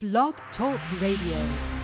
Blog Talk Radio.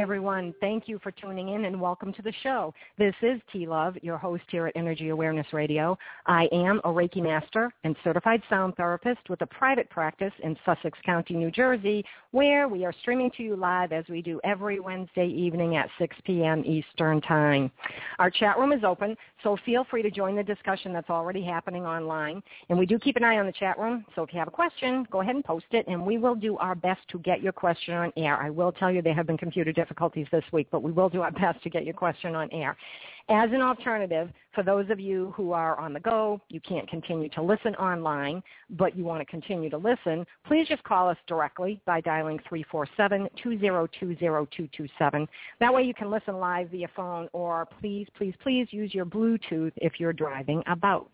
Evening, everyone. Thank you for tuning in and welcome to the show. This is T Love, your host here at Energy Awareness Radio. I am a Reiki Master and certified sound therapist with a private practice in Sussex County, New Jersey, where we are streaming to you live as we do every Wednesday evening at 6 p.m. Eastern Time. Our chat room is open, so feel free to join the discussion that's already happening online. And we do keep an eye on the chat room, so if you have a question, go ahead and post it, and we will do our best to get your question on air. I will tell you there have been computer difficulties this week, but we will do our best to get your question on air. As an alternative, for those of you who are on the go, you can't continue to listen online, but you want to continue to listen, please just call us directly by dialing 347-202-0227. That way you can listen live via phone, or please, please, please use your Bluetooth if you're driving about.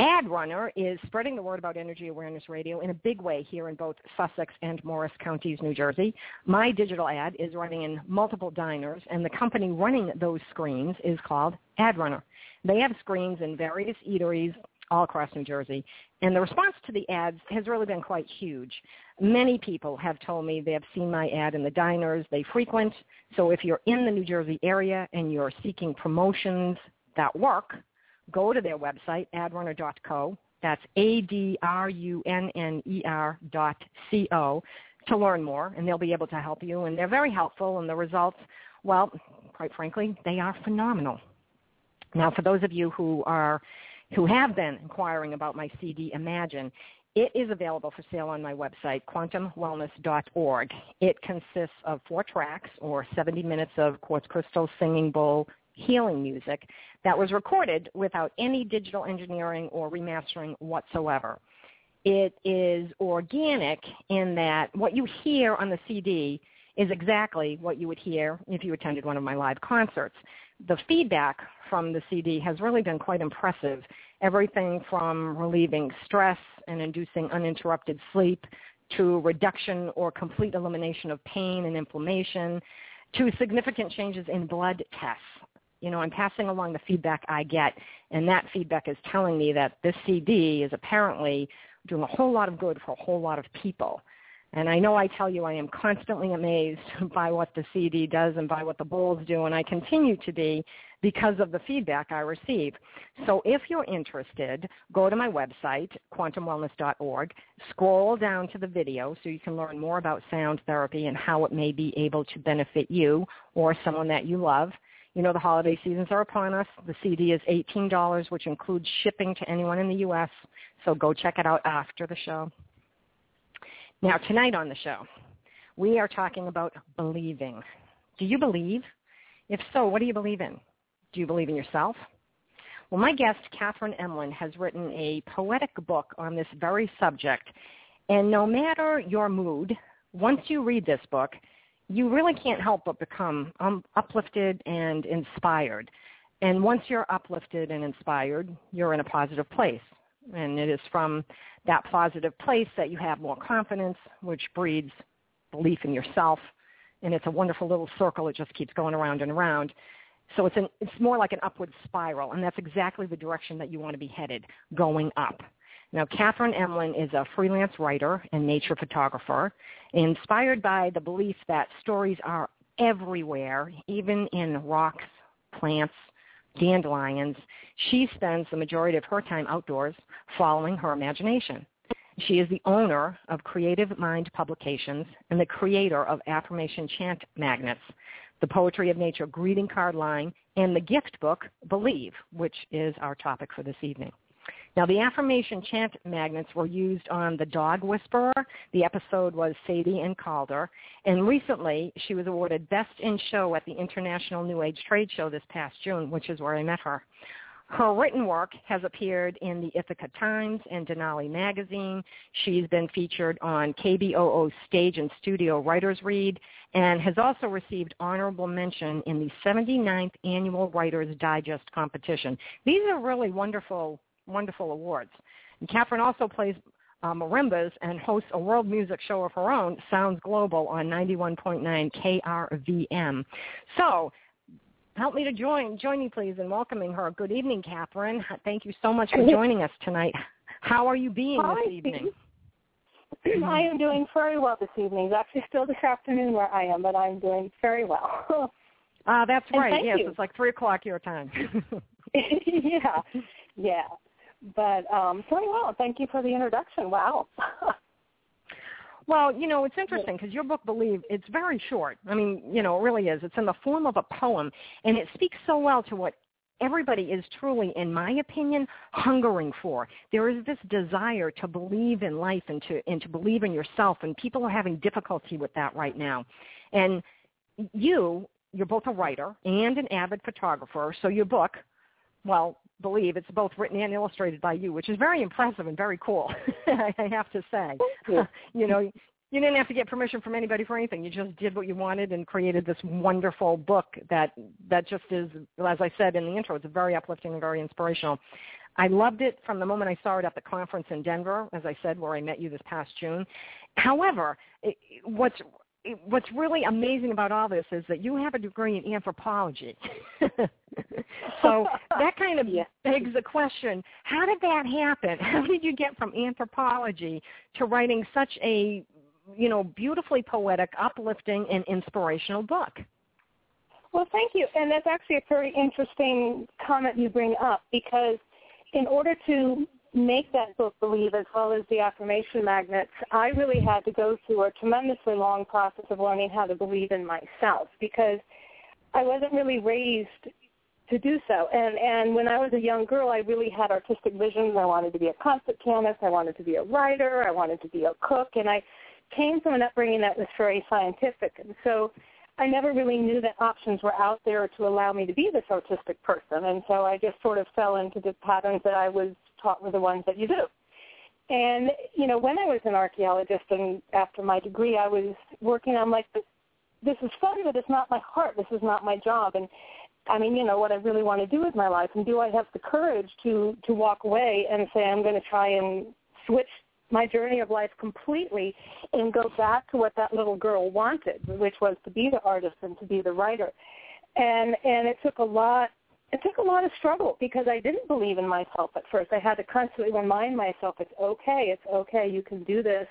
Ad Runner is spreading the word about Energy Awareness Radio in a big way here in both Sussex and Morris counties, New Jersey. My digital ad is running in multiple diners, and the company running those screens is called Ad Runner. They have screens in various eateries all across New Jersey. And the response to the ads has really been quite huge. Many people have told me they have seen my ad in the diners they frequent. So if you're in the New Jersey area and you're seeking promotions that work, go to their website, adrunner.co. That's A-D-R-U-N-N-E-R dot C-O to learn more, and they'll be able to help you. And they're very helpful, and the results, well, quite frankly, they are phenomenal. Now, for those of you who are who have been inquiring about my CD Imagine, it is available for sale on my website, quantumwellness.org. It consists of four tracks or 70 minutes of quartz crystal singing bowl healing music that was recorded without any digital engineering or remastering whatsoever. It is organic in that what you hear on the CD is exactly what you would hear if you attended one of my live concerts. The feedback from the CD has really been quite impressive. Everything from relieving stress and inducing uninterrupted sleep to reduction or complete elimination of pain and inflammation to significant changes in blood tests. You know, I'm passing along the feedback I get, and that feedback is telling me that this CD is apparently doing a whole lot of good for a whole lot of people. And I know I tell you I am constantly amazed by what the CD does and by what the bowls do, and I continue to be because of the feedback I receive. So if you're interested, go to my website, quantumwellness.org, scroll down to the video so you can learn more about sound therapy and how it may be able to benefit you or someone that you love. You know the holiday seasons are upon us. The CD is $18, which includes shipping to anyone in the U.S., so go check it out after the show. Now, tonight on the show, we are talking about believing. Do you believe? If so, what do you believe in? Do you believe in yourself? Well, my guest, Catherine Emlen, has written a poetic book on this very subject. And no matter your mood, once you read this book, you really can't help but become um, uplifted and inspired. And once you're uplifted and inspired, you're in a positive place. And it is from that positive place that you have more confidence, which breeds belief in yourself. And it's a wonderful little circle. It just keeps going around and around. So it's, an, it's more like an upward spiral, and that's exactly the direction that you want to be headed, going up. Now, Catherine Emlen is a freelance writer and nature photographer, inspired by the belief that stories are everywhere, even in rocks, plants, dandelions, she spends the majority of her time outdoors following her imagination. She is the owner of Creative Mind Publications and the creator of Affirmation Chant Magnets, the Poetry of Nature greeting card line, and the gift book, Believe, which is our topic for this evening. Now, the affirmation chant magnets were used on The Dog Whisperer. The episode was Sadie and Calder. And recently, she was awarded Best in Show at the International New Age Trade Show this past June, which is where I met her. Her written work has appeared in the Ithaca Times and Denali Magazine. She's been featured on KBOO's Stage and Studio Writers Read and has also received honorable mention in the 79th Annual Writers Digest Competition. These are really wonderful wonderful awards. And Catherine also plays uh, marimbas and hosts a world music show of her own, Sounds Global, on 91.9 KRVM. So help me to join, join me please in welcoming her. Good evening, Catherine. Thank you so much for joining us tonight. How are you being Hi. this evening? I am doing very well this evening. It's actually still this afternoon where I am, but I'm doing very well. Uh, that's And right. Yes, you. it's like 3 o'clock your time. yeah, yeah. But um, very well. Thank you for the introduction. Wow. Well, you know, it's interesting because your book, Believe, it's very short. I mean, you know, it really is. It's in the form of a poem, and it speaks so well to what everybody is truly, in my opinion, hungering for. There is this desire to believe in life and to and to believe in yourself, and people are having difficulty with that right now. And you, you're both a writer and an avid photographer, so your book, well, believe it's both written and illustrated by you, which is very impressive and very cool. I have to say, you. you know, you didn't have to get permission from anybody for anything. You just did what you wanted and created this wonderful book that that just is, as I said in the intro, it's very uplifting and very inspirational. I loved it from the moment I saw it at the conference in Denver, as I said, where I met you this past June. However, it, what's what's really amazing about all this is that you have a degree in anthropology. so that kind of yeah. begs the question: How did that happen? How did you get from anthropology to writing such a, you know, beautifully poetic, uplifting, and inspirational book? Well, thank you, and that's actually a very interesting comment you bring up because in order to make that book believe as well as the affirmation magnets, I really had to go through a tremendously long process of learning how to believe in myself because I wasn't really raised to do so. And and when I was a young girl, I really had artistic visions. I wanted to be a concert pianist. I wanted to be a writer. I wanted to be a cook. And I came from an upbringing that was very scientific. And so I never really knew that options were out there to allow me to be this artistic person. And so I just sort of fell into the patterns that I was taught were the ones that you do. And, you know, when I was an archaeologist and after my degree, I was working on like, this, this is fun, but it's not my heart. This is not my job. And I mean, you know, what I really want to do with my life. And do I have the courage to, to walk away and say, I'm going to try and switch my journey of life completely and go back to what that little girl wanted, which was to be the artist and to be the writer. And and it took a lot it took a lot of struggle because I didn't believe in myself at first. I had to constantly remind myself it's okay, it's okay, you can do this.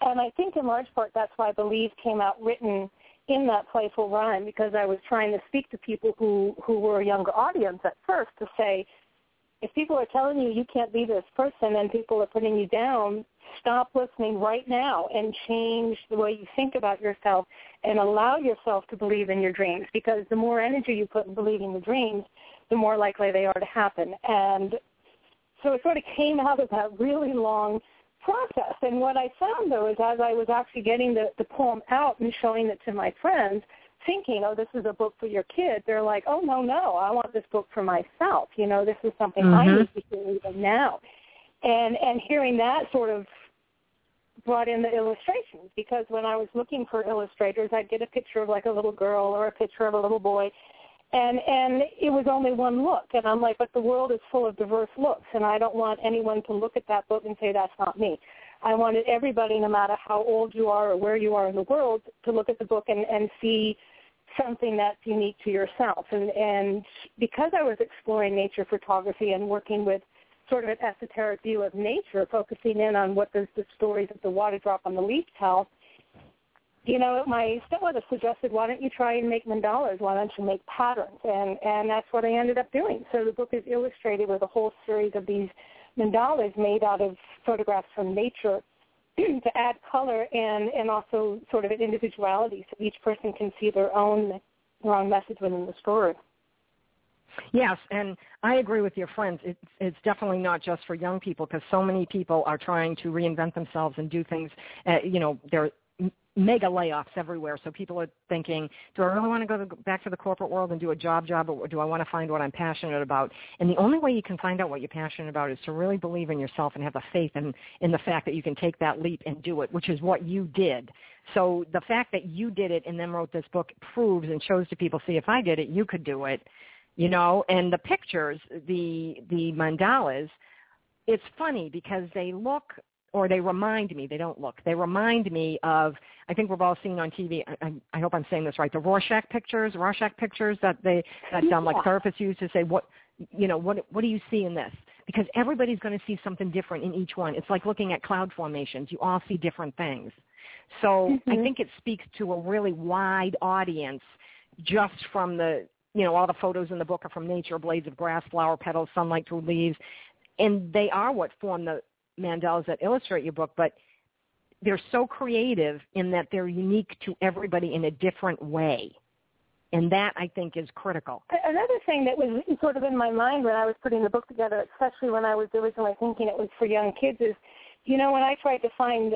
And I think in large part that's why Believe came out written in that playful rhyme because I was trying to speak to people who who were a younger audience at first to say if people are telling you you can't be this person and people are putting you down, stop listening right now and change the way you think about yourself and allow yourself to believe in your dreams because the more energy you put in believing the dreams, the more likely they are to happen. And so it sort of came out of that really long process. And what I found though is as I was actually getting the, the poem out and showing it to my friends, thinking, oh, this is a book for your kid, they're like, oh, no, no, I want this book for myself. You know, this is something mm-hmm. I need to hear even now. And and hearing that sort of brought in the illustrations because when I was looking for illustrators, I'd get a picture of like a little girl or a picture of a little boy, and and it was only one look, and I'm like, but the world is full of diverse looks, and I don't want anyone to look at that book and say that's not me. I wanted everybody, no matter how old you are or where you are in the world, to look at the book and, and see something that's unique to yourself. And, and because I was exploring nature photography and working with sort of an esoteric view of nature, focusing in on what does the stories of the water drop on the leaf tell, you know, my stepmother suggested, why don't you try and make mandalas? Why don't you make patterns? And and that's what I ended up doing. So the book is illustrated with a whole series of these mandalas made out of photographs from nature to add color and, and also sort of an individuality so each person can see their own their own message within the story. Yes, and I agree with your friends. It's, it's definitely not just for young people because so many people are trying to reinvent themselves and do things. Uh, you know, they're mega layoffs everywhere. So people are thinking, do I really want to go back to the corporate world and do a job job, or do I want to find what I'm passionate about? And the only way you can find out what you're passionate about is to really believe in yourself and have the faith in, in the fact that you can take that leap and do it, which is what you did. So the fact that you did it and then wrote this book proves and shows to people, see, if I did it, you could do it. You know, and the pictures, the the mandalas, it's funny because they look or they remind me, they don't look, they remind me of, I think we've all seen on TV, I, I hope I'm saying this right, the Rorschach pictures, Rorschach pictures that they, that um, like therapists use to say, what, you know, what, what do you see in this? Because everybody's going to see something different in each one. It's like looking at cloud formations. You all see different things. So mm-hmm. I think it speaks to a really wide audience just from the, you know, all the photos in the book are from nature, blades of grass, flower petals, sunlight through leaves. And they are what form the, mandalas that illustrate your book, but they're so creative in that they're unique to everybody in a different way. And that I think is critical. Another thing that was sort of in my mind when I was putting the book together, especially when I was originally thinking it was for young kids, is, you know, when I tried to find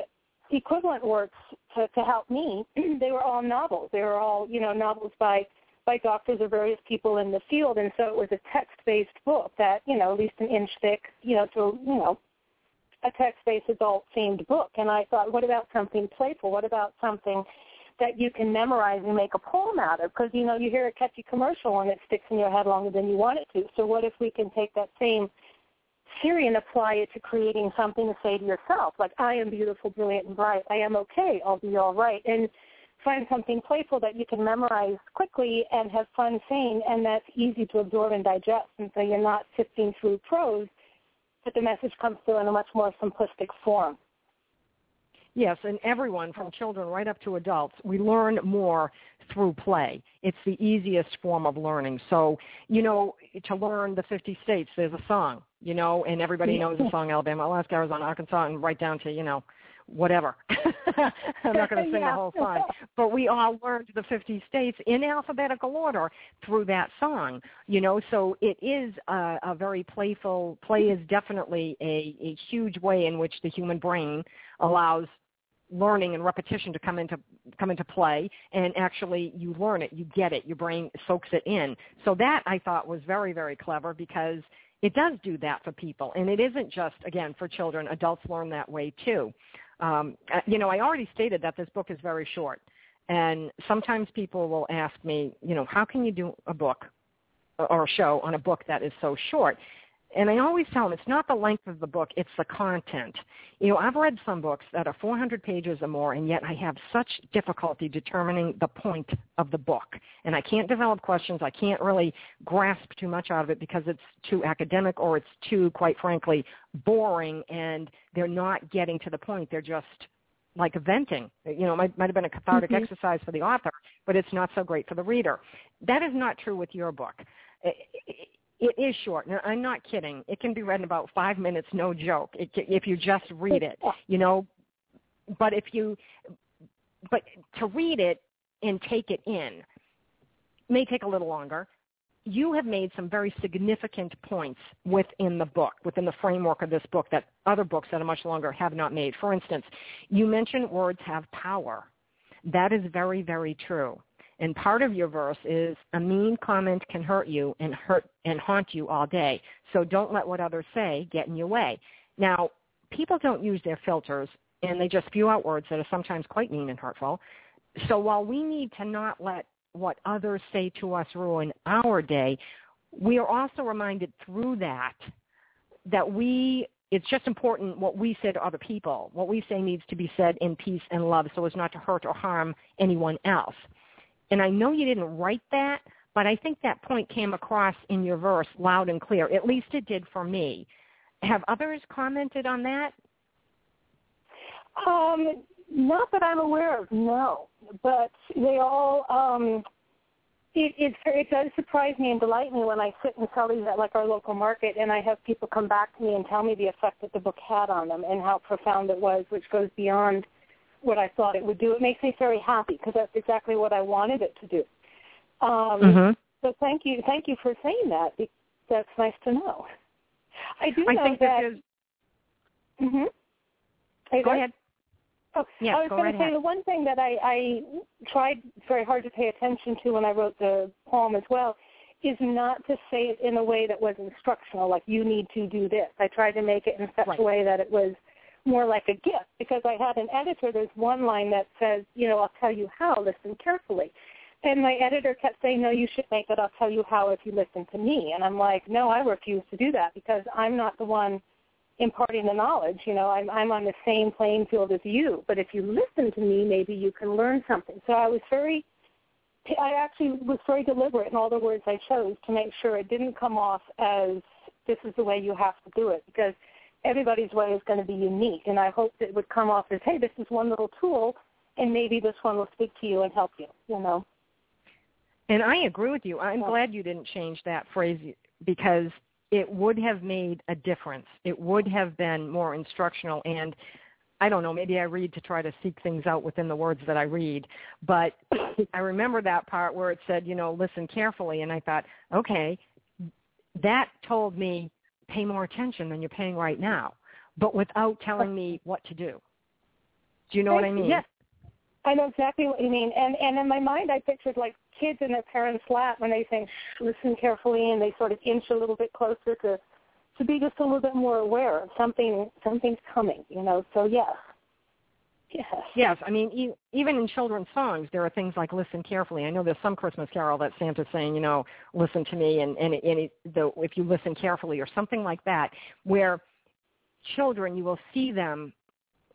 equivalent works to, to help me, they were all novels. They were all, you know, novels by by doctors or various people in the field, and so it was a text-based book that, you know, at least an inch thick, you know, to you know a text-based adult-themed book. And I thought, what about something playful? What about something that you can memorize and make a poem out of? Because, you know, you hear a catchy commercial and it sticks in your head longer than you want it to. So what if we can take that same theory and apply it to creating something to say to yourself, like, I am beautiful, brilliant, and bright. I am okay. I'll be all right. And find something playful that you can memorize quickly and have fun saying, and that's easy to absorb and digest. And so you're not sifting through prose, but the message comes through in a much more simplistic form. Yes, and everyone from children right up to adults, we learn more through play. It's the easiest form of learning. So, you know, to learn the 50 states, there's a song, you know, and everybody knows the song Alabama, Alaska, Arizona, Arkansas, and right down to, you know, whatever. I'm not going to sing yeah. the whole song, but we all learned the 50 states in alphabetical order through that song. You know, so it is a, a very playful. Play is definitely a, a huge way in which the human brain allows learning and repetition to come into come into play and actually you learn it you get it your brain soaks it in so that i thought was very very clever because it does do that for people and it isn't just again for children adults learn that way too um, uh, you know, I already stated that this book is very short, and sometimes people will ask me, you know, how can you do a book or a show on a book that is so short? And I always tell them it's not the length of the book, it's the content. You know, I've read some books that are 400 pages or more, and yet I have such difficulty determining the point of the book. And I can't develop questions. I can't really grasp too much out of it because it's too academic or it's too, quite frankly, boring, and they're not getting to the point. They're just like venting. You know, it might, might have been a cathartic mm-hmm. exercise for the author, but it's not so great for the reader. That is not true with your book. It is short. Now, I'm not kidding. It can be read in about five minutes, no joke. It, if you just read it, you know. But if you, but to read it and take it in may take a little longer. You have made some very significant points within the book, within the framework of this book that other books that are much longer have not made. For instance, you mentioned words have power. That is very, very true. And part of your verse is a mean comment can hurt you and hurt and haunt you all day. So don't let what others say get in your way. Now, people don't use their filters and they just spew out words that are sometimes quite mean and hurtful. So while we need to not let what others say to us ruin our day, we are also reminded through that that we it's just important what we say to other people. What we say needs to be said in peace and love so as not to hurt or harm anyone else. And I know you didn't write that, but I think that point came across in your verse loud and clear. At least it did for me. Have others commented on that? Um, not that I'm aware of, no. But they all, um, it, it, it does surprise me and delight me when I sit and sell these at like our local market and I have people come back to me and tell me the effect that the book had on them and how profound it was, which goes beyond what I thought it would do. It makes me very happy because that's exactly what I wanted it to do. Um, mm-hmm. So thank you, thank you for saying that. That's nice to know. I do I know think that. that mm-hmm. Go ahead. Oh, yeah, I was going to say ahead. the one thing that I, I tried very hard to pay attention to when I wrote the poem as well is not to say it in a way that was instructional, like you need to do this. I tried to make it in such right. a way that it was more like a gift because I had an editor. There's one line that says, you know, I'll tell you how. Listen carefully. And my editor kept saying, no, you should make it. I'll tell you how if you listen to me. And I'm like, no, I refuse to do that because I'm not the one imparting the knowledge. You know, I'm, I'm on the same playing field as you. But if you listen to me, maybe you can learn something. So I was very, I actually was very deliberate in all the words I chose to make sure it didn't come off as this is the way you have to do it because – everybody's way is going to be unique. And I hope that it would come off as, hey, this is one little tool, and maybe this one will speak to you and help you, you know. And I agree with you. I'm yeah. glad you didn't change that phrase because it would have made a difference. It would have been more instructional and I don't know, maybe I read to try to seek things out within the words that I read, but I remember that part where it said, you know, listen carefully and I thought, okay, that told me pay more attention than you're paying right now, but without telling me what to do. Do you know what I mean? Yes. I know exactly what you mean. And and in my mind I pictured like kids in their parents' lap when they think listen carefully and they sort of inch a little bit closer to to be just a little bit more aware of something something's coming, you know. So yes. Yes. Yes. I mean, even in children's songs, there are things like "Listen carefully." I know there's some Christmas carol that Santa's saying, you know, "Listen to me," and and, and it, the, if you listen carefully, or something like that, where children, you will see them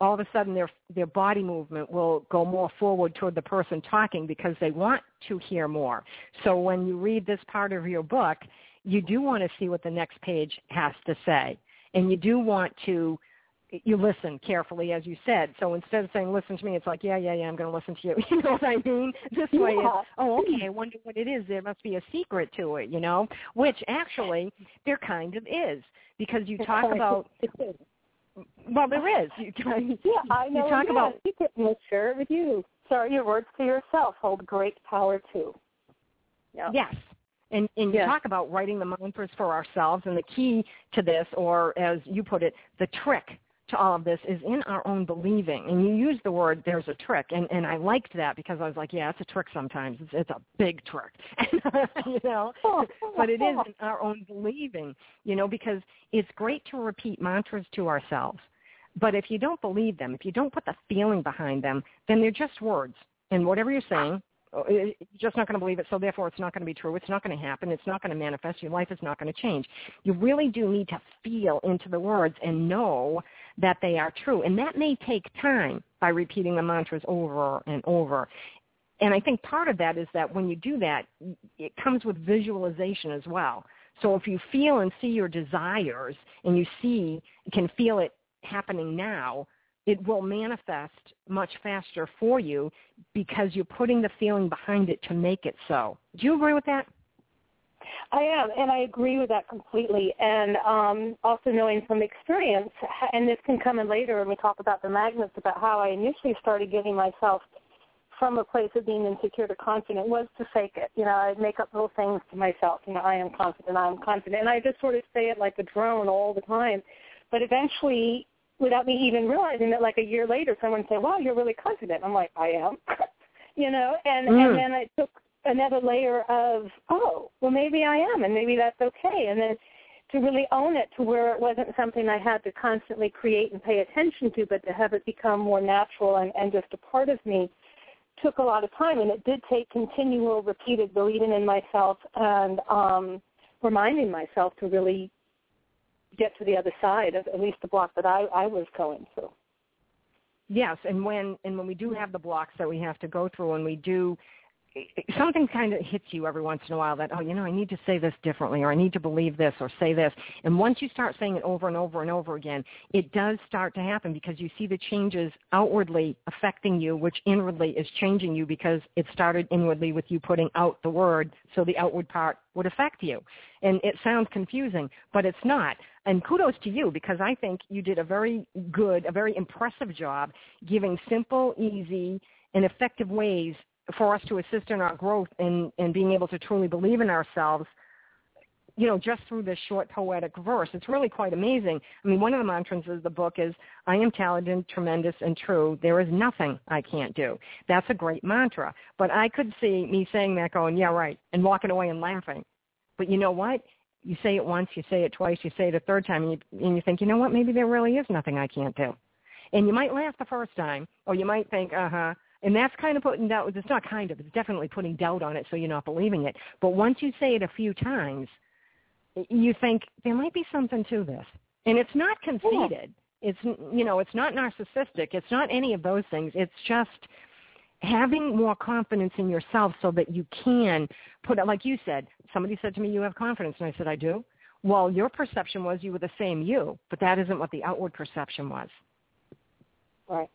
all of a sudden their their body movement will go more forward toward the person talking because they want to hear more. So when you read this part of your book, you do want to see what the next page has to say. And you do want to you listen carefully, as you said. So instead of saying "listen to me," it's like, "Yeah, yeah, yeah, I'm going to listen to you." You know what I mean? This yeah. way, it's, oh, okay. I wonder what it is. There must be a secret to it, you know. Which actually, there kind of is because you talk about. Well, there is. You, yeah, I know. You talk yeah, about secret. We'll share it with you. Sorry, your words to yourself hold great power too. Yeah. Yes. And, and you yes. talk about writing the mantras for ourselves, and the key to this, or as you put it, the trick to all of this is in our own believing. And you use the word "there's a trick," and and I liked that because I was like, yeah, it's a trick sometimes. It's, it's a big trick, you know. but it is in our own believing, you know, because it's great to repeat mantras to ourselves. But if you don't believe them, if you don't put the feeling behind them, then they're just words. And whatever you're saying, Oh, you're just not going to believe it, so therefore it's not going to be true. It's not going to happen. It's not going to manifest. Your life is not going to change. You really do need to feel into the words and know that they are true. And that may take time by repeating the mantras over and over. And I think part of that is that when you do that, it comes with visualization as well. So if you feel and see your desires and you see, can feel it happening now, it will manifest much faster for you because you're putting the feeling behind it to make it so. Do you agree with that? I am, and I agree with that completely. And um, also knowing from experience, and this can come in later when we talk about the magnets, about how I initially started getting myself from a place of being insecure to confident was to fake it. You know, I'd make up little things to myself. You know, I am confident, I am confident. And I just sort of say it like a drone all the time. But eventually, without me even realizing that, like a year later, someone said, wow, you're really confident. I'm like, I am. you know, and, mm. and then it took another layer of, oh, well, maybe I am, and maybe that's okay. And then to really own it to where it wasn't something I had to constantly create and pay attention to, but to have it become more natural and, and just a part of me took a lot of time. And it did take continual, repeated believing in myself and um, reminding myself to really get to the other side of at least the block that I, I was going through. Yes, and when and when we do have the blocks that we have to go through, and we do something kind of hits you every once in a while that oh you know i need to say this differently or i need to believe this or say this. And once you start saying it over and over and over again it does start to happen because you see the changes outwardly affecting you which inwardly is changing you because it started inwardly with you putting out the word so the outward part would affect you. And it sounds confusing but it's not. And kudos to you because i think you did a very good a very impressive job giving simple easy and effective ways for us to assist in our growth and, and being able to truly believe in ourselves, you know, just through this short poetic verse. It's really quite amazing. I mean, one of the mantras of the book is, I am talented, tremendous, and true. There is nothing I can't do. That's a great mantra. But I could see me saying that going, yeah, right, and walking away and laughing. But you know what? You say it once, you say it twice, you say it a third time, and you, and you think, you know what, maybe there really is nothing I can't do. And you might laugh the first time, or you might think, uh-huh, and that's kind of putting doubt. It's not kind of. It's definitely putting doubt on it, so you're not believing it. But once you say it a few times, you think there might be something to this, and it's not conceited. Yeah. It's you know, it's not narcissistic. It's not any of those things. It's just having more confidence in yourself so that you can put it like you said somebody said to me you have confidence and i said i do well your perception was you were the same you but that isn't what the outward perception was right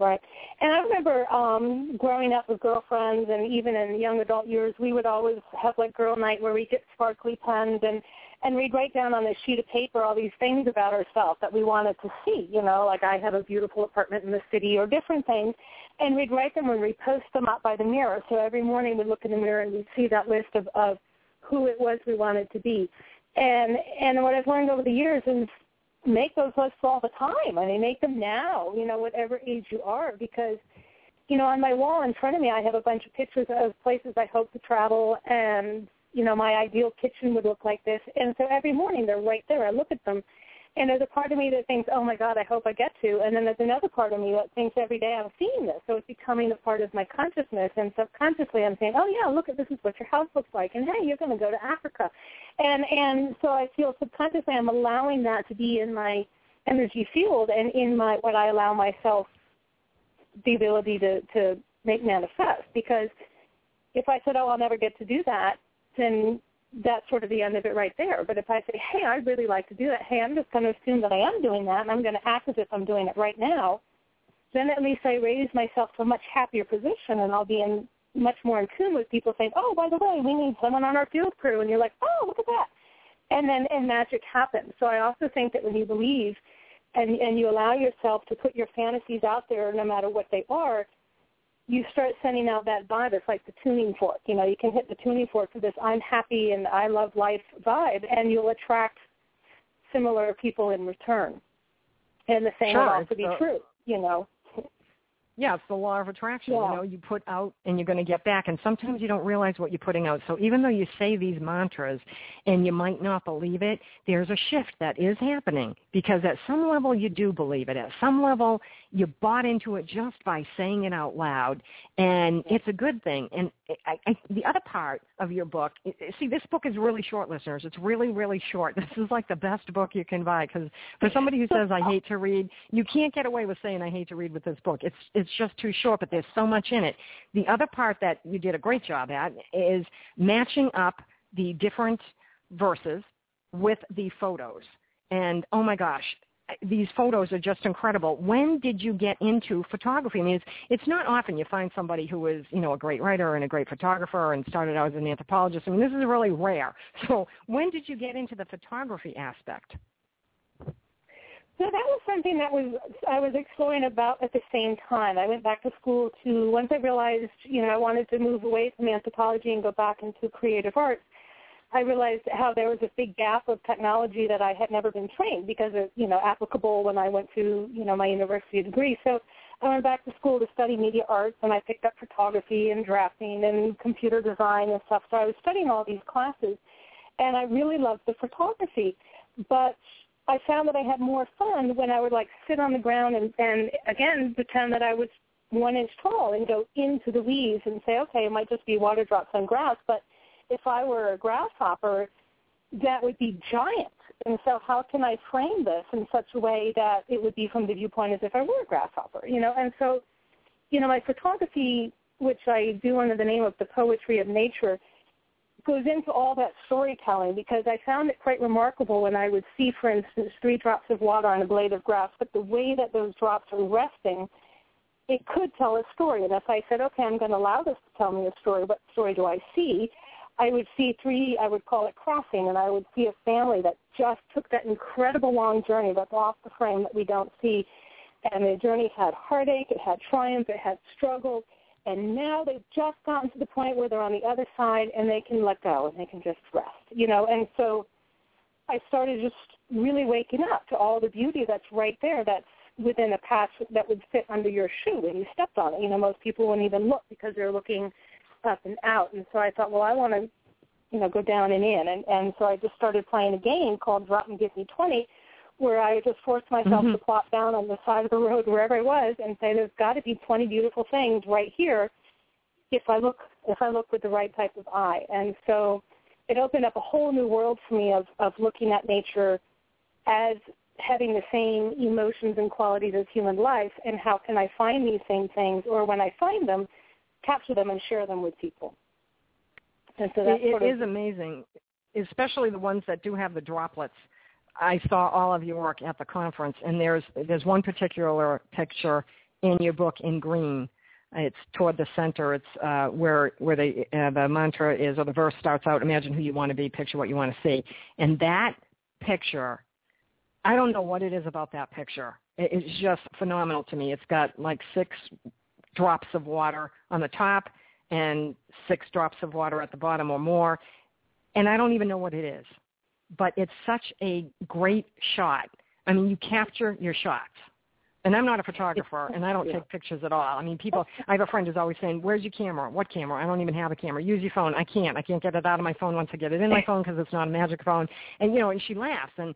Right. And I remember um growing up with girlfriends and even in young adult years we would always have like girl night where we get sparkly pens and and we'd write down on a sheet of paper all these things about ourselves that we wanted to see, you know, like I have a beautiful apartment in the city or different things. And we'd write them and we'd post them up by the mirror. So every morning we'd look in the mirror and we'd see that list of, of who it was we wanted to be. And and what I've learned over the years is make those lists all the time. I mean, make them now, you know, whatever age you are, because, you know, on my wall in front of me, I have a bunch of pictures of places I hope to travel, and you know, my ideal kitchen would look like this. And so every morning they're right there. I look at them, and there's a part of me that thinks, oh my God, I hope I get to. And then there's another part of me that thinks every day I'm seeing this. So it's becoming a part of my consciousness. And subconsciously I'm saying, oh yeah, look at this is what your house looks like. And hey, you're going to go to Africa. And, and so I feel subconsciously I'm allowing that to be in my energy field and in my what I allow myself the ability to to make manifest because if I said, "Oh, I'll never get to do that," then that's sort of the end of it right there. But if I say, "Hey, I'd really like to do that," hey, I'm just going to assume that I am doing that, and I'm going to act as if I'm doing it right now. Then at least I raise myself to a much happier position, and I'll be in much more in tune with people saying, "Oh, by the way, we need someone on our field crew," and you're like, "Oh, look at that," and then and magic happens. So I also think that when you believe and and you allow yourself to put your fantasies out there, no matter what they are, you start sending out that vibe. It's like the tuning fork. You know, you can hit the tuning fork for this I'm happy and I love life vibe, and you'll attract similar people in return. And the same sure, will also be true. You know yeah, it's the law of attraction. Yeah. You know, you put out and you're going to get back. And sometimes you don't realize what you're putting out. So even though you say these mantras and you might not believe it, there's a shift that is happening because at some level you do believe it. At some level you bought into it just by saying it out loud. And it's a good thing. And I, I, the other part of your book, see, this book is really short, listeners. It's really, really short. This is like the best book you can buy because for somebody who says, I hate to read, you can't get away with saying, I hate to read with this book. It's, it's just too short, but there's so much in it. The other part that you did a great job at is matching up the different verses with the photos. And oh my gosh, these photos are just incredible. When did you get into photography? I mean, it's, it's not often you find somebody who is, you know, a great writer and a great photographer and started out as an anthropologist. I mean, this is really rare. So when did you get into the photography aspect? So that was something that was I was exploring about at the same time. I went back to school to once I realized, you know, I wanted to move away from anthropology and go back into creative arts. I realized how there was a big gap of technology that I had never been trained because of, you know, applicable when I went to, you know, my university degree. So I went back to school to study media arts and I picked up photography and drafting and computer design and stuff. So I was studying all these classes and I really loved the photography. But I found that I had more fun when I would like sit on the ground and, and again pretend that I was one inch tall and go into the weeds and say, okay, it might just be water drops on grass, but if I were a grasshopper, that would be giant. And so how can I frame this in such a way that it would be from the viewpoint as if I were a grasshopper, you know? And so, you know, my photography, which I do under the name of the poetry of nature, goes into all that storytelling because I found it quite remarkable when I would see, for instance, three drops of water on a blade of grass, but the way that those drops are resting, it could tell a story. And if I said, okay, I'm going to allow this to tell me a story, what story do I see? I would see three, I would call it crossing, and I would see a family that just took that incredible long journey that's off the frame that we don't see. And the journey had heartache, it had triumph, it had struggle, and now they've just gotten to the point where they're on the other side and they can let go and they can just rest, you know. And so I started just really waking up to all the beauty that's right there that's within a patch that would fit under your shoe when you stepped on it. You know, most people wouldn't even look because they're looking up and out. And so I thought, well, I want to, you know, go down and in. And, and so I just started playing a game called Drop and Give Me 20 where I just forced myself mm-hmm. to plop down on the side of the road wherever I was and say there's got to be 20 beautiful things right here if I look if I look with the right type of eye. And so it opened up a whole new world for me of of looking at nature as having the same emotions and qualities as human life and how can I find these same things or when I find them capture them and share them with people. And so that's it, it is amazing, especially the ones that do have the droplets I saw all of your work at the conference, and there's there's one particular picture in your book in green. It's toward the center. It's uh, where where the uh, the mantra is, or the verse starts out. Imagine who you want to be, picture what you want to see, and that picture. I don't know what it is about that picture. It's just phenomenal to me. It's got like six drops of water on the top and six drops of water at the bottom or more, and I don't even know what it is but it's such a great shot. I mean, you capture your shots. And I'm not a photographer, and I don't take pictures at all. I mean, people. I have a friend who's always saying, "Where's your camera? What camera? I don't even have a camera. Use your phone. I can't. I can't get it out of my phone once I get it in my phone because it's not a magic phone." And you know, and she laughs, and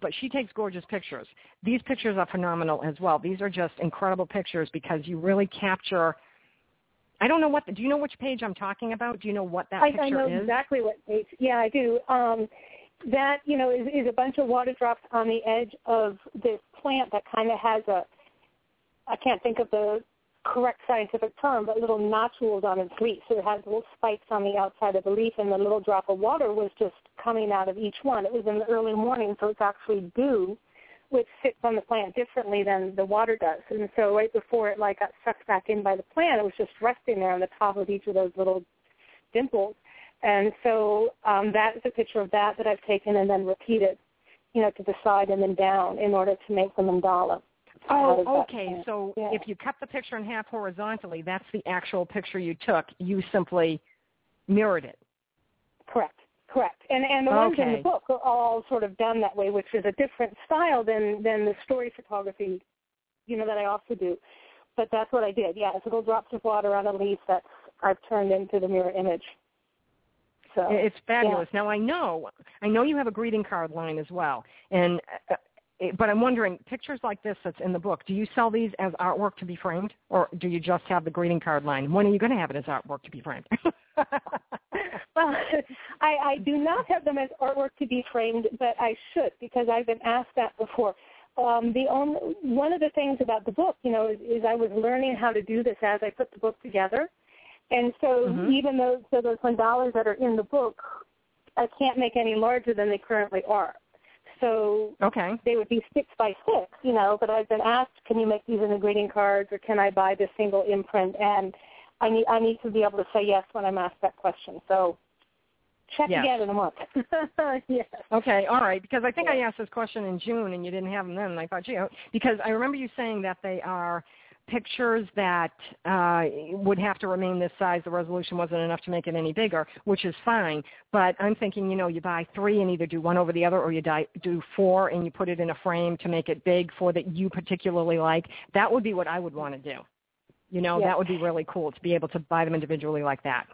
but she takes gorgeous pictures. These pictures are phenomenal as well. These are just incredible pictures because you really capture. I don't know what. The, do you know which page I'm talking about? Do you know what that I, picture I know is? exactly what page. Yeah, I do. Um, that you know is, is a bunch of water drops on the edge of this plant that kind of has a I can't think of the correct scientific term, but little nodules on its leaf. So it has little spikes on the outside of the leaf, and the little drop of water was just coming out of each one. It was in the early morning, so it's actually dew, which sits on the plant differently than the water does. And so right before it like got sucked back in by the plant, it was just resting there on the top of each of those little dimples. And so um, that is a picture of that that I've taken and then repeated, you know, to the side and then down in order to make the mandala. Oh, okay. So yeah. if you cut the picture in half horizontally, that's the actual picture you took. You simply mirrored it. Correct. Correct. And and the okay. ones in the book are all sort of done that way, which is a different style than than the story photography, you know, that I also do. But that's what I did. Yeah, it's little drops of water on a leaf that I've turned into the mirror image. So it's fabulous. Yeah. Now I know I know you have a greeting card line as well, and uh, but I'm wondering, pictures like this that's in the book, do you sell these as artwork to be framed, or do you just have the greeting card line? When are you going to have it as artwork to be framed? well, I, I do not have them as artwork to be framed, but I should because I've been asked that before. Um, the only one of the things about the book, you know, is, is I was learning how to do this as I put the book together, and so mm-hmm. even though so those one that are in the book, I can't make any larger than they currently are. So okay. they would be six by six, you know, but I've been asked, can you make these into greeting cards or can I buy the single imprint? And I need I need to be able to say yes when I'm asked that question. So check yes. again in a month. yes. Okay, all right. Because I think I asked this question in June and you didn't have them then, and I thought, gee, oh, because I remember you saying that they are pictures that uh, would have to remain this size. The resolution wasn't enough to make it any bigger, which is fine. But I'm thinking, you know, you buy three and either do one over the other, or you die, do four and you put it in a frame to make it big for that you particularly like. That would be what I would want to do. You know, yeah. that would be really cool to be able to buy them individually like that.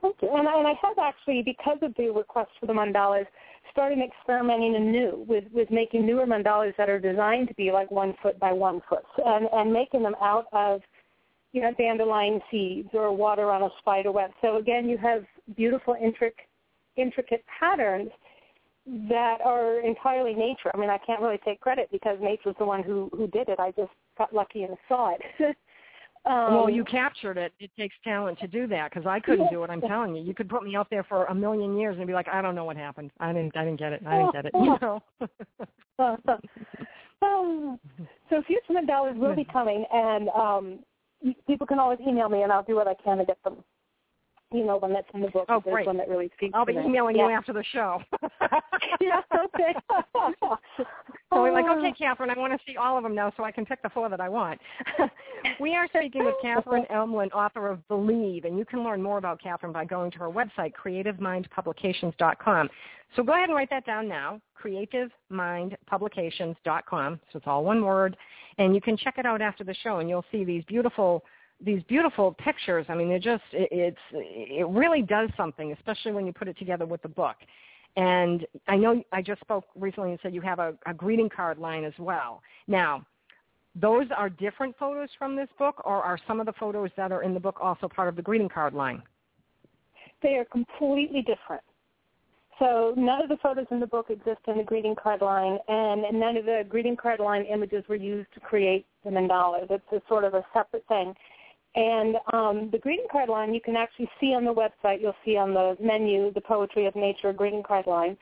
Thank you. And, and I have actually, because of the request for the mandalas, started experimenting anew with, with making newer mandalas that are designed to be like one foot by one foot and, and making them out of, you know, dandelion seeds or water on a spider web. So again, you have beautiful, intricate, intricate patterns that are entirely nature. I mean, I can't really take credit because nature's the one who, who did it. I just got lucky and saw it. Um, well, you captured it. It takes talent to do that because I couldn't do it. I'm telling you. You could put me out there for a million years and be like, I don't know what happened. I didn't. I didn't get it. I didn't get it. You know. so future dollars will be coming, and um, people can always email me, and I'll do what I can to get them you know, one that's in the book. Oh, great. one that really speaks I'll be emailing yeah. you after the show. yeah, okay. so we're like, okay, oh. Catherine, I want to see all of them now so I can pick the four that I want. we are speaking with Catherine Elmland, author of Believe, and you can learn more about Catherine by going to her website, creativemindpublications.com. So go ahead and write that down now, creativemindpublications.com. So it's all one word. And you can check it out after the show, and you'll see these beautiful – these beautiful pictures. I mean, they're just it, it's it really does something, especially when you put it together with the book. And I know I just spoke recently and said you have a, a greeting card line as well. Now, those are different photos from this book, or are some of the photos that are in the book also part of the greeting card line? They are completely different. So none of the photos in the book exist in the greeting card line, and none of the greeting card line images were used to create the mandala. It's a sort of a separate thing. And um, the greeting card line you can actually see on the website. You'll see on the menu the Poetry of Nature greeting card line.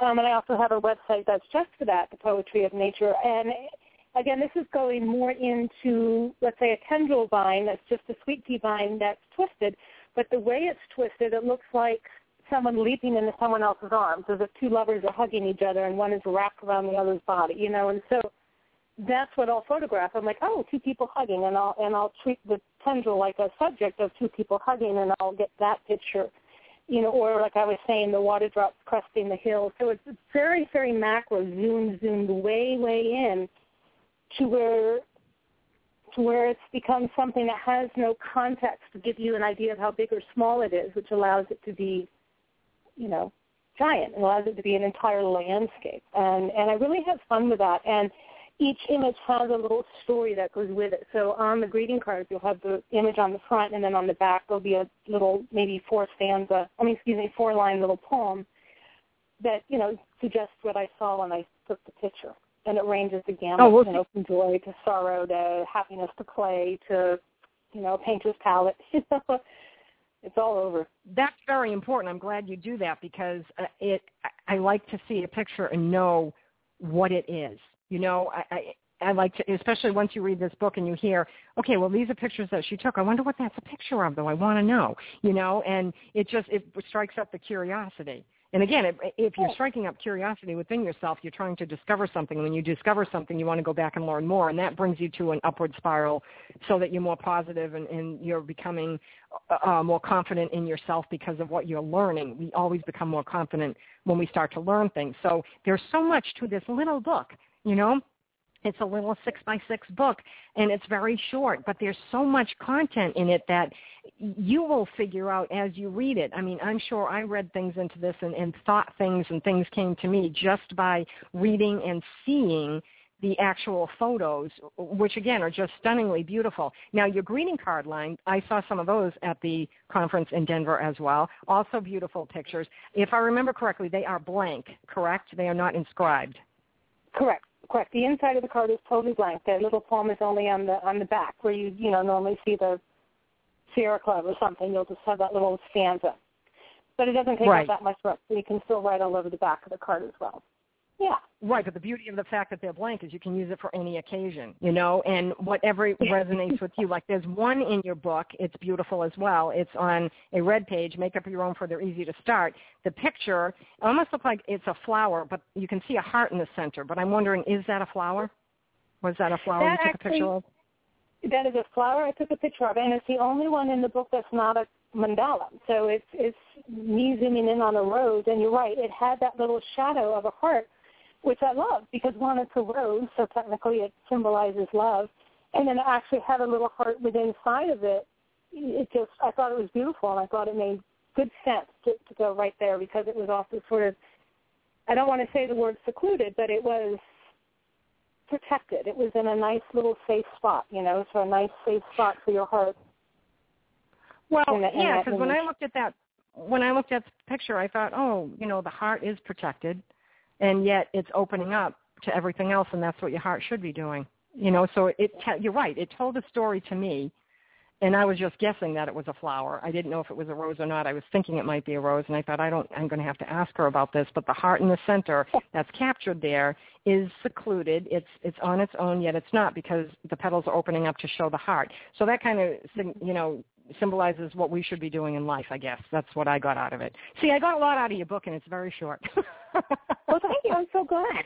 Um, and I also have a website that's just for that, the Poetry of Nature. And again, this is going more into, let's say, a tendril vine that's just a sweet pea vine that's twisted. But the way it's twisted, it looks like someone leaping into someone else's arms, as if two lovers are hugging each other and one is wrapped around the other's body, you know. And so that's what I'll photograph. I'm like, oh, two people hugging, and I'll and I'll treat the tendril like a subject of two people hugging, and I'll get that picture, you know, or like I was saying, the water drops cresting the hill. So it's very, very macro, zoomed, zoomed way, way in to where to where it's become something that has no context to give you an idea of how big or small it is, which allows it to be, you know, giant. It allows it to be an entire landscape, and and I really have fun with that. And each image has a little story that goes with it. So on the greeting cards, you'll have the image on the front, and then on the back there'll be a little, maybe four stanza, I mean, excuse me, four line little poem that you know suggests what I saw when I took the picture, and it ranges the gamut oh, we'll you know, from joy to sorrow to happiness to play to you know painter's palette. it's all over. That's very important. I'm glad you do that because uh, it. I like to see a picture and know what it is. You know, I, I I like to, especially once you read this book and you hear, okay, well, these are pictures that she took. I wonder what that's a picture of, though. I want to know, you know, and it just it strikes up the curiosity. And again, if if you're striking up curiosity within yourself, you're trying to discover something. When you discover something, you want to go back and learn more, and that brings you to an upward spiral, so that you're more positive and, and you're becoming uh, uh, more confident in yourself because of what you're learning. We always become more confident when we start to learn things. So there's so much to this little book, you know. It's a little six by six book and it's very short, but there's so much content in it that you will figure out as you read it. I mean, I'm sure I read things into this and, and thought things and things came to me just by reading and seeing the actual photos, which again are just stunningly beautiful. Now your greeting card line, I saw some of those at the conference in Denver as well. Also beautiful pictures. If I remember correctly, they are blank, correct? They are not inscribed. Correct. Correct. The inside of the card is totally blank. The little poem is only on the on the back, where you you know normally see the Sierra Club or something. You'll just have that little stanza, but it doesn't take right. up that much room. So you can still write all over the back of the card as well. Yeah. Right, but the beauty of the fact that they're blank is you can use it for any occasion, you know, and whatever resonates with you. Like there's one in your book, it's beautiful as well. It's on a red page, make up your own for they're easy to start. The picture almost looks like it's a flower, but you can see a heart in the center. But I'm wondering, is that a flower? Was that a flower that you took actually, a picture of? That is a flower I took a picture of, and it's the only one in the book that's not a mandala. So it's it's me zooming in on a rose, and you're right, it had that little shadow of a heart which I love because one, it's a rose, so technically it symbolizes love, and then it actually had a little heart within inside of it. It just, I thought it was beautiful, and I thought it made good sense to, to go right there because it was also sort of, I don't want to say the word secluded, but it was protected. It was in a nice little safe spot, you know, so a nice safe spot for your heart. Well, yeah, because when I looked at that, when I looked at the picture, I thought, oh, you know, the heart is protected and yet it's opening up to everything else, and that's what your heart should be doing. You know, so it, te- you're right. It told a story to me, and I was just guessing that it was a flower. I didn't know if it was a rose or not. I was thinking it might be a rose, and I thought I don't. I'm going to have to ask her about this. But the heart in the center that's captured there is secluded. It's it's on its own, yet it's not because the petals are opening up to show the heart. So that kind of you know symbolizes what we should be doing in life, I guess. That's what I got out of it. See, I got a lot out of your book, and it's very short. well, thank you. I'm so glad.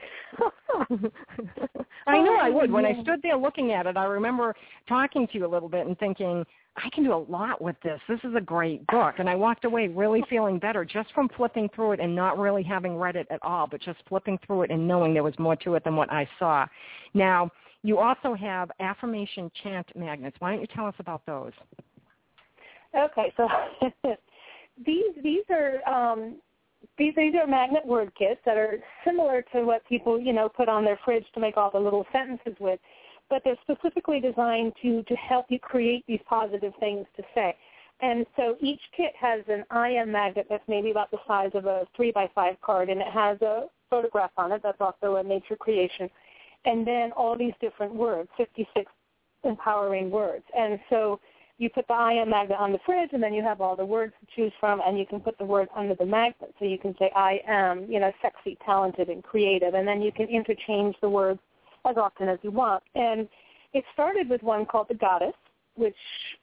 I know I would. When I stood there looking at it, I remember talking to you a little bit and thinking, I can do a lot with this. This is a great book. And I walked away really feeling better just from flipping through it and not really having read it at all, but just flipping through it and knowing there was more to it than what I saw. Now, you also have affirmation chant magnets. Why don't you tell us about those? Okay, so these these are um, these these are magnet word kits that are similar to what people you know put on their fridge to make all the little sentences with, but they're specifically designed to to help you create these positive things to say. And so each kit has an I am magnet that's maybe about the size of a three by five card, and it has a photograph on it that's also a nature creation, and then all these different words, 56 empowering words. And so you put the I am magnet on the fridge, and then you have all the words to choose from, and you can put the word under the magnet. So you can say I am, you know, sexy, talented, and creative, and then you can interchange the words as often as you want. And it started with one called the Goddess, which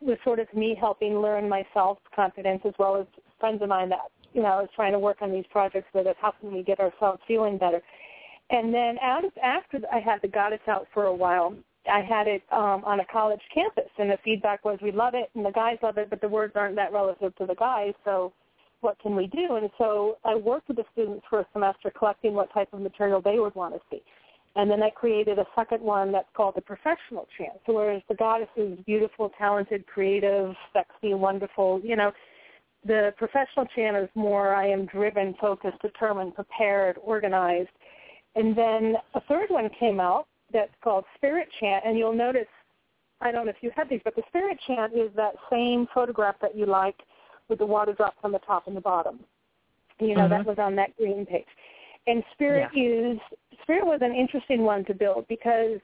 was sort of me helping learn my self-confidence as well as friends of mine that, you know, I was trying to work on these projects with us. How can we get ourselves feeling better? And then out of, after I had the Goddess out for a while, I had it um, on a college campus, and the feedback was, "We love it, and the guys love it, but the words aren't that relative to the guys. So, what can we do?" And so I worked with the students for a semester, collecting what type of material they would want to see. And then I created a second one that's called the professional chant. So whereas the goddess is beautiful, talented, creative, sexy, wonderful, you know, the professional chant is more I am driven, focused, determined, prepared, organized. And then a third one came out that's called Spirit Chant, and you'll notice, I don't know if you have these, but the Spirit Chant is that same photograph that you like with the water drops on the top and the bottom. you know, mm-hmm. that was on that green page. And Spirit yeah. used Spirit was an interesting one to build because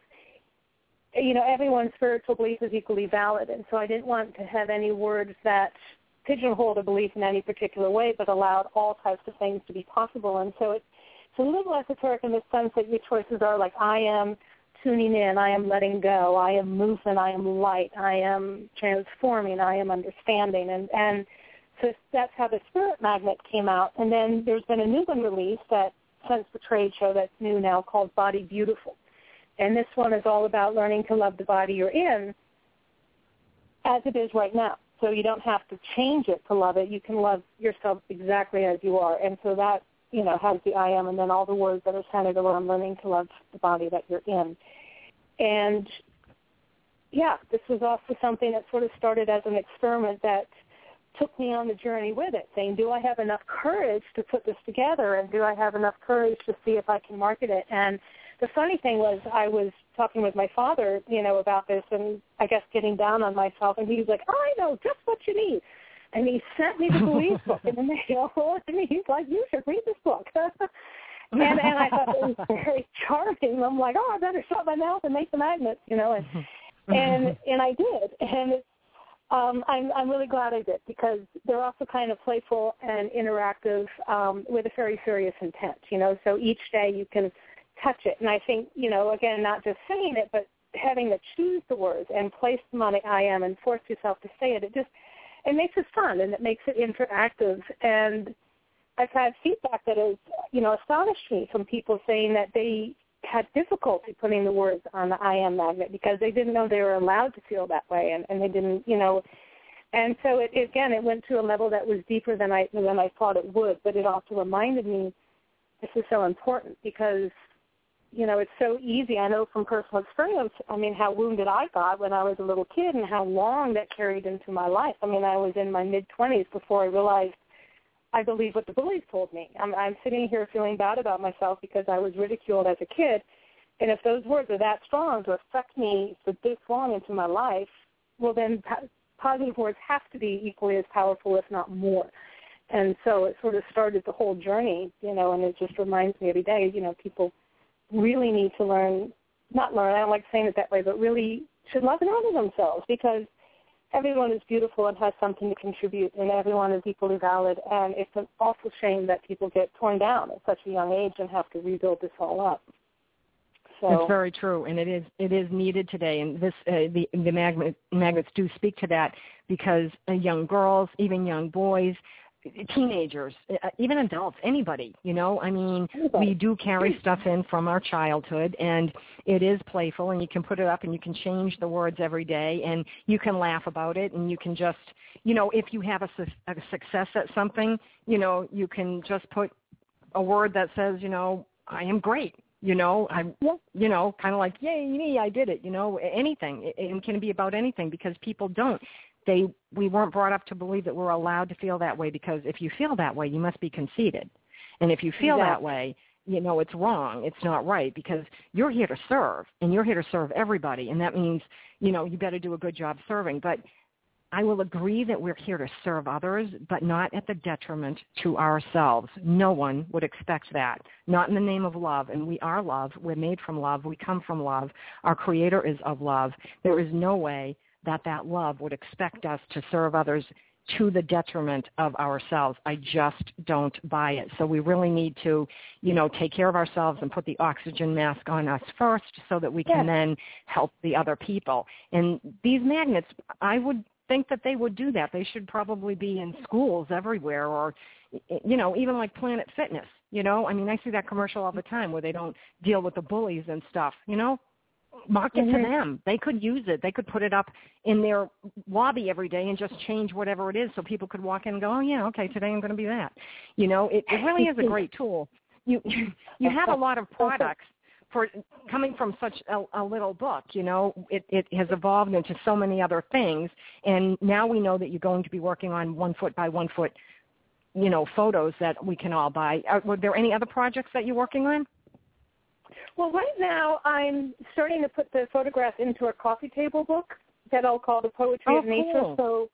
you know everyone's spiritual belief is equally valid, and so I didn't want to have any words that pigeonholed a belief in any particular way, but allowed all types of things to be possible. And so it's, it's a little esoteric in the sense that your choices are like I am tuning in, I am letting go, I am movement, I am light, I am transforming, I am understanding, and and so that's how the spirit magnet came out. And then there's been a new one released that since the trade show that's new now called Body Beautiful. And this one is all about learning to love the body you're in as it is right now. So you don't have to change it to love it. You can love yourself exactly as you are. And so that, you know, has the I am and then all the words that are centered around learning to love the body that you're in. And yeah, this was also something that sort of started as an experiment that took me on the journey with it, saying, do I have enough courage to put this together and do I have enough courage to see if I can market it? And the funny thing was I was talking with my father, you know, about this and I guess getting down on myself and he was like, I know just what you need. And he sent me the Believe book in the mail and he's like, you should read this book. and, and I thought it was very charming. I'm like, oh, I better shut my mouth and make the magnets, you know, and and and I did. And it's um, I'm, I'm really glad I did because they're also kind of playful and interactive um, with a very serious intent. You know, so each day you can touch it, and I think you know, again, not just saying it, but having to choose the words and place them on the I am and force yourself to say it. It just it makes it fun and it makes it interactive. And I've had feedback that has you know astonished me from people saying that they had difficulty putting the words on the I am magnet because they didn't know they were allowed to feel that way, and, and they didn't, you know. And so it again, it went to a level that was deeper than I than I thought it would. But it also reminded me this is so important because you know it's so easy. I know from personal experience. I mean, how wounded I got when I was a little kid, and how long that carried into my life. I mean, I was in my mid twenties before I realized I believe what the bullies told me. I'm, I'm sitting here feeling bad about myself because I was ridiculed as a kid. And if those words are that strong to affect me for this long into my life, well, then po- positive words have to be equally as powerful, if not more. And so it sort of started the whole journey, you know, and it just reminds me every day, you know, people really need to learn, not learn, I don't like saying it that way, but really should love and honor themselves because – everyone is beautiful and has something to contribute, and everyone is equally valid. And it's an awful shame that people get torn down at such a young age and have to rebuild this all up. So. It's very true, and it is it is needed today. And this uh, the the magnet, magnets do speak to that because uh, young girls, even young boys, teenagers, uh, even adults, anybody, you know, I mean, we do carry stuff in from our childhood and it is playful and you can put it up and you can change the words every day and you can laugh about it and you can just, you know, if you have a, a success at something, you know, you can just put a word that says, you know, I am great. You know, I'm, you know, kind of like, yay me, I did it. You know, anything. It, it can be about anything because people don't they we weren't brought up to believe that we're allowed to feel that way because if you feel that way, you must be conceited. And if you feel exactly. that way, you know it's wrong. It's not right because you're here to serve and you're here to serve everybody and that means, you know, you better do a good job serving. But I will agree that we're here to serve others, but not at the detriment to ourselves. No one would expect that. Not in the name of love. And we are love. We're made from love. We come from love. Our Creator is of love. There is no way that that love would expect us to serve others to the detriment of ourselves. I just don't buy it. So we really need to, you know, take care of ourselves and put the oxygen mask on us first so that we can then help the other people. And these magnets, I would think that they would do that. They should probably be in schools everywhere or, you know, even like Planet Fitness. You know, I mean, I see that commercial all the time where they don't deal with the bullies and stuff. You know, market mm-hmm. to them. They could use it. They could put it up in their lobby every day and just change whatever it is so people could walk in and go, oh yeah, okay, today I'm going to be that. You know, it, it really is a great tool. You you have a lot of products for coming from such a, a little book. You know, it it has evolved into so many other things, and now we know that you're going to be working on one foot by one foot, you know, photos that we can all buy. Are, were there any other projects that you're working on? Well, right now I'm starting to put the photograph into a coffee table book that I'll call the Poetry oh, of Nature. Cool. So,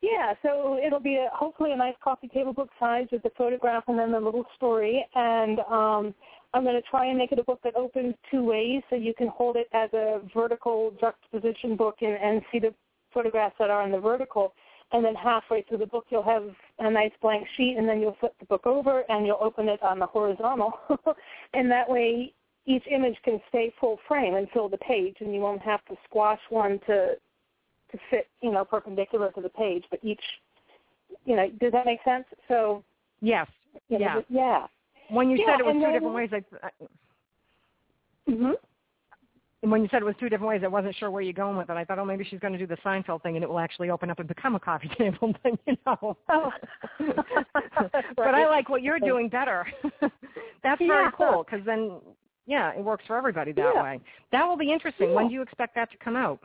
Yeah, so it'll be a, hopefully a nice coffee table book size with the photograph and then the little story. And um, I'm going to try and make it a book that opens two ways, so you can hold it as a vertical juxtaposition book and, and see the photographs that are in the vertical. And then halfway through the book, you'll have a nice blank sheet, and then you'll flip the book over and you'll open it on the horizontal. and that way, each image can stay full frame and fill the page, and you won't have to squash one to to fit, you know, perpendicular to the page. But each, you know, does that make sense? So yes, you know, yeah, yeah. When you yeah, said it was two then, different ways, I, I mm-hmm. And when you said it was two different ways, I wasn't sure where you're going with it. I thought, oh, maybe she's going to do the Seinfeld thing, and it will actually open up and become a coffee table. But you know, oh. but I like what you're doing better. That's very cool because then, yeah, it works for everybody that yeah. way. That will be interesting. Yeah. When do you expect that to come out?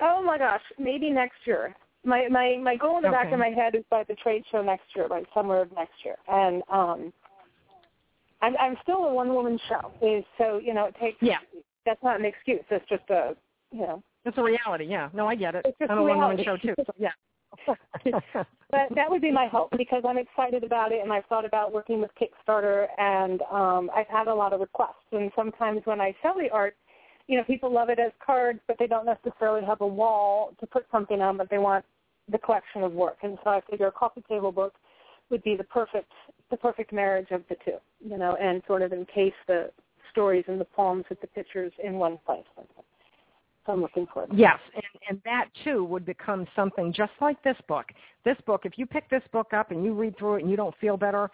Oh my gosh, maybe next year. My my my goal in the back of my head is by the trade show next year, by summer of next year, and um, I'm I'm still a one woman show. So you know it takes. Yeah. That's not an excuse. It's just a you know. It's a reality. Yeah. No, I get it. It's just I'm a one woman show too. So yeah. but that would be my hope because I'm excited about it and I've thought about working with Kickstarter and um, I've had a lot of requests and sometimes when I sell the art, you know, people love it as cards but they don't necessarily have a wall to put something on but they want the collection of work. And so I figure a coffee table book would be the perfect the perfect marriage of the two, you know, and sort of encase the stories and the poems with the pictures in one place. So I'm looking forward to Yes, and, and that too would become something just like this book. This book, if you pick this book up and you read through it and you don't feel better,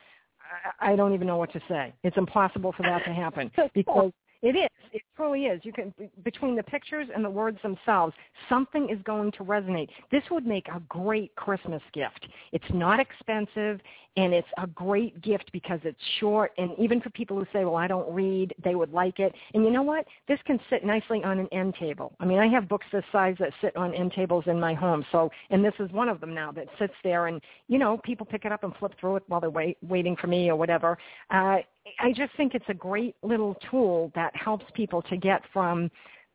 I, I don't even know what to say. It's impossible for that to happen because it is. It truly is. You can between the pictures and the words themselves, something is going to resonate. This would make a great Christmas gift. It's not expensive and it's a great gift because it's short and even for people who say, "Well, I don't read," they would like it. And you know what? This can sit nicely on an end table. I mean, I have books this size that sit on end tables in my home. So, and this is one of them now that sits there and, you know, people pick it up and flip through it while they're wait, waiting for me or whatever. Uh I just think it's a great little tool that helps people to get from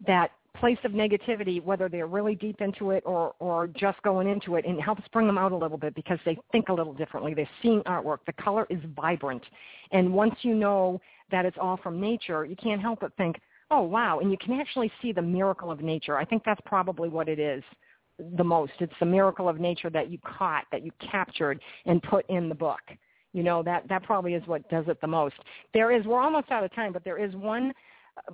that place of negativity, whether they're really deep into it or, or just going into it, and it helps bring them out a little bit because they think a little differently. They're seeing artwork. The color is vibrant. And once you know that it's all from nature, you can't help but think, oh, wow. And you can actually see the miracle of nature. I think that's probably what it is the most. It's the miracle of nature that you caught, that you captured and put in the book. You know, that, that probably is what does it the most. There is, we're almost out of time, but there is one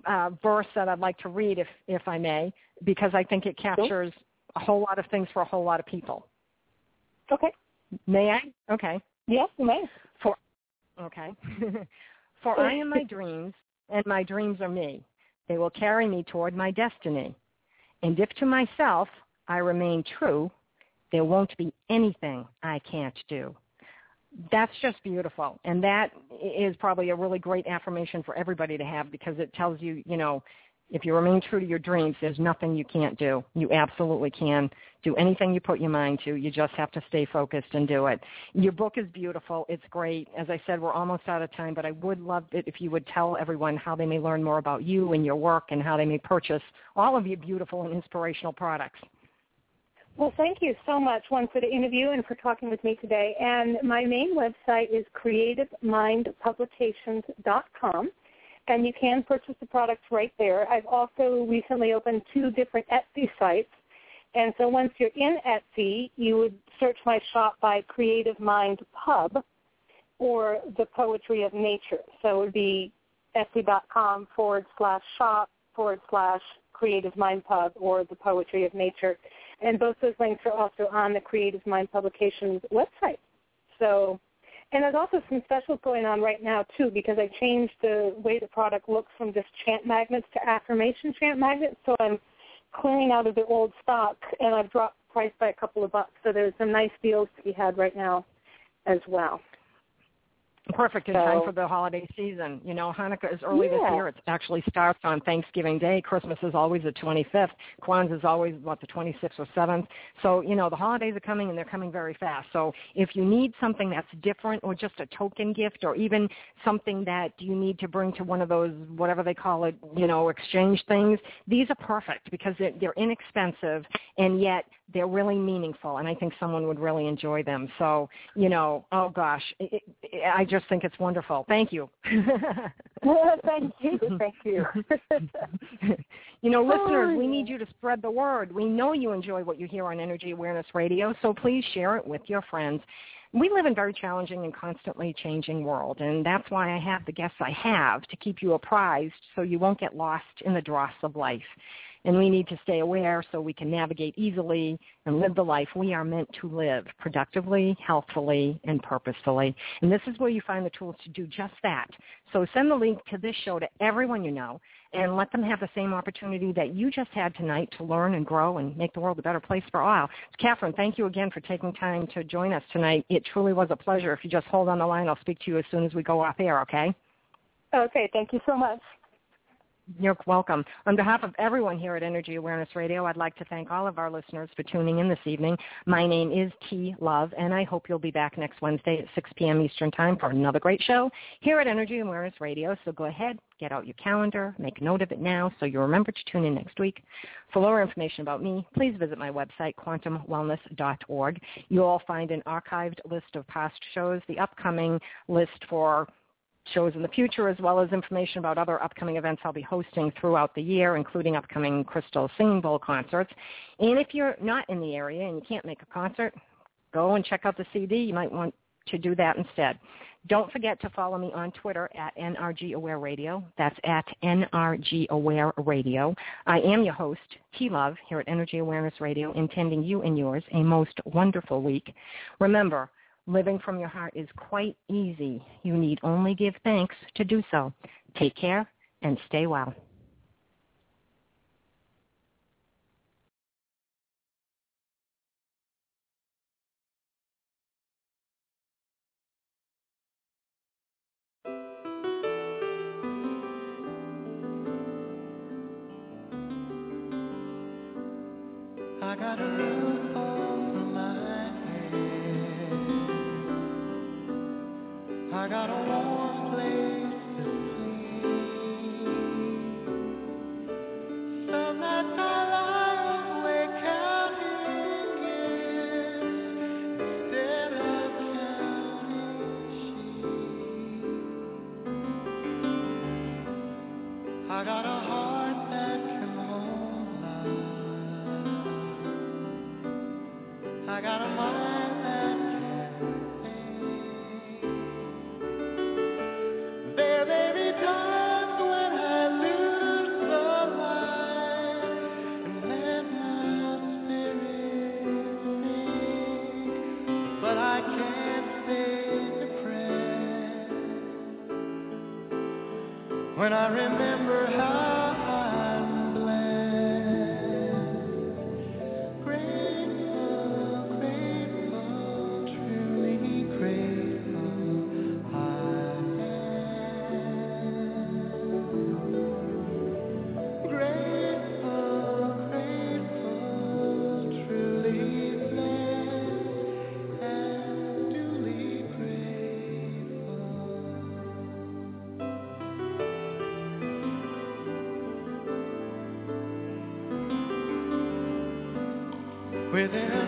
uh, verse that I'd like to read, if, if I may, because I think it captures a whole lot of things for a whole lot of people. Okay. May I? Okay. Yes, you may. For okay. For I am my dreams, and my dreams are me. They will carry me toward my destiny. And if to myself I remain true, there won't be anything I can't do. That's just beautiful. And that is probably a really great affirmation for everybody to have because it tells you, you know, if you remain true to your dreams, there's nothing you can't do. You absolutely can do anything you put your mind to. You just have to stay focused and do it. Your book is beautiful. It's great. As I said, we're almost out of time, but I would love it if you would tell everyone how they may learn more about you and your work and how they may purchase all of your beautiful and inspirational products. Well, thank you so much, one, for the interview and for talking with me today. And my main website is creativemindpublications.com, and you can purchase the products right there. I've also recently opened two different Etsy sites. And so once you're in Etsy, you would search my shop by Creative Mind Pub or The Poetry of Nature. So it would be etsy.com forward slash shop forward slash Creative Mind Pub or The Poetry of Nature and both those links are also on the Creative Mind Publications website. So, and there's also some specials going on right now too because I changed the way the product looks from just chant magnets to affirmation chant magnets. So I'm clearing out of the old stock and I've dropped price by a couple of bucks. So there's some nice deals to be had right now as well. Perfect in So- time for the holiday season. You know, Hanukkah is early Yeah. this year. It actually starts on Thanksgiving Day. Christmas is always the 25th. Kwanzaa is always, what, the 26th or 7th. So, you know, the holidays are coming and they're coming very fast. So if you need something that's different or just a token gift or even something that you need to bring to one of those, whatever they call it, you know, exchange things, these are perfect because they're, they're inexpensive and yet they're really meaningful. And I think someone would really enjoy them. So, you know, oh gosh, it, it, I just think it's wonderful. Thank you. thank you, thank you. you know, listeners, we need you to spread the word. We know you enjoy what you hear on Energy Awareness Radio, so please share it with your friends. We live in a very challenging and constantly changing world, and that's why I have the guests I have to keep you apprised so you won't get lost in the dross of life. And we need to stay aware so we can navigate easily and live the life we are meant to live productively, healthfully, and purposefully. And this is where you find the tools to do just that. So send the link to this show to everyone you know and let them have the same opportunity that you just had tonight to learn and grow and make the world a better place for all. Catherine, thank you again for taking time to join us tonight. It truly was a pleasure. If you just hold on the line, I'll speak to you as soon as we go off air, okay? okay, thank you so much. You're welcome. On behalf of everyone here at Energy Awareness Radio, I'd like to thank all of our listeners for tuning in this evening. My name is T Love, and I hope you'll be back next Wednesday at 6 p.m. Eastern Time for another great show here at Energy Awareness Radio. So go ahead, get out your calendar, make note of it now so you remember to tune in next week. For more information about me, please visit my website, quantumwellness.org. You'll find an archived list of past shows, the upcoming list for shows in the future, as well as information about other upcoming events I'll be hosting throughout the year, including upcoming Crystal Singing Bowl concerts. And if you're not in the area and you can't make a concert, go and check out the CD. You might want to do that instead. Don't forget to follow me on Twitter at NRG Aware Radio. That's at NRG Aware Radio. I am your host, T Love, here at Energy Awareness Radio, intending you and yours a most wonderful week. Remember, living from your heart is quite easy. You need only give thanks to do so. Take care and stay well. I got a I got a when I remember Within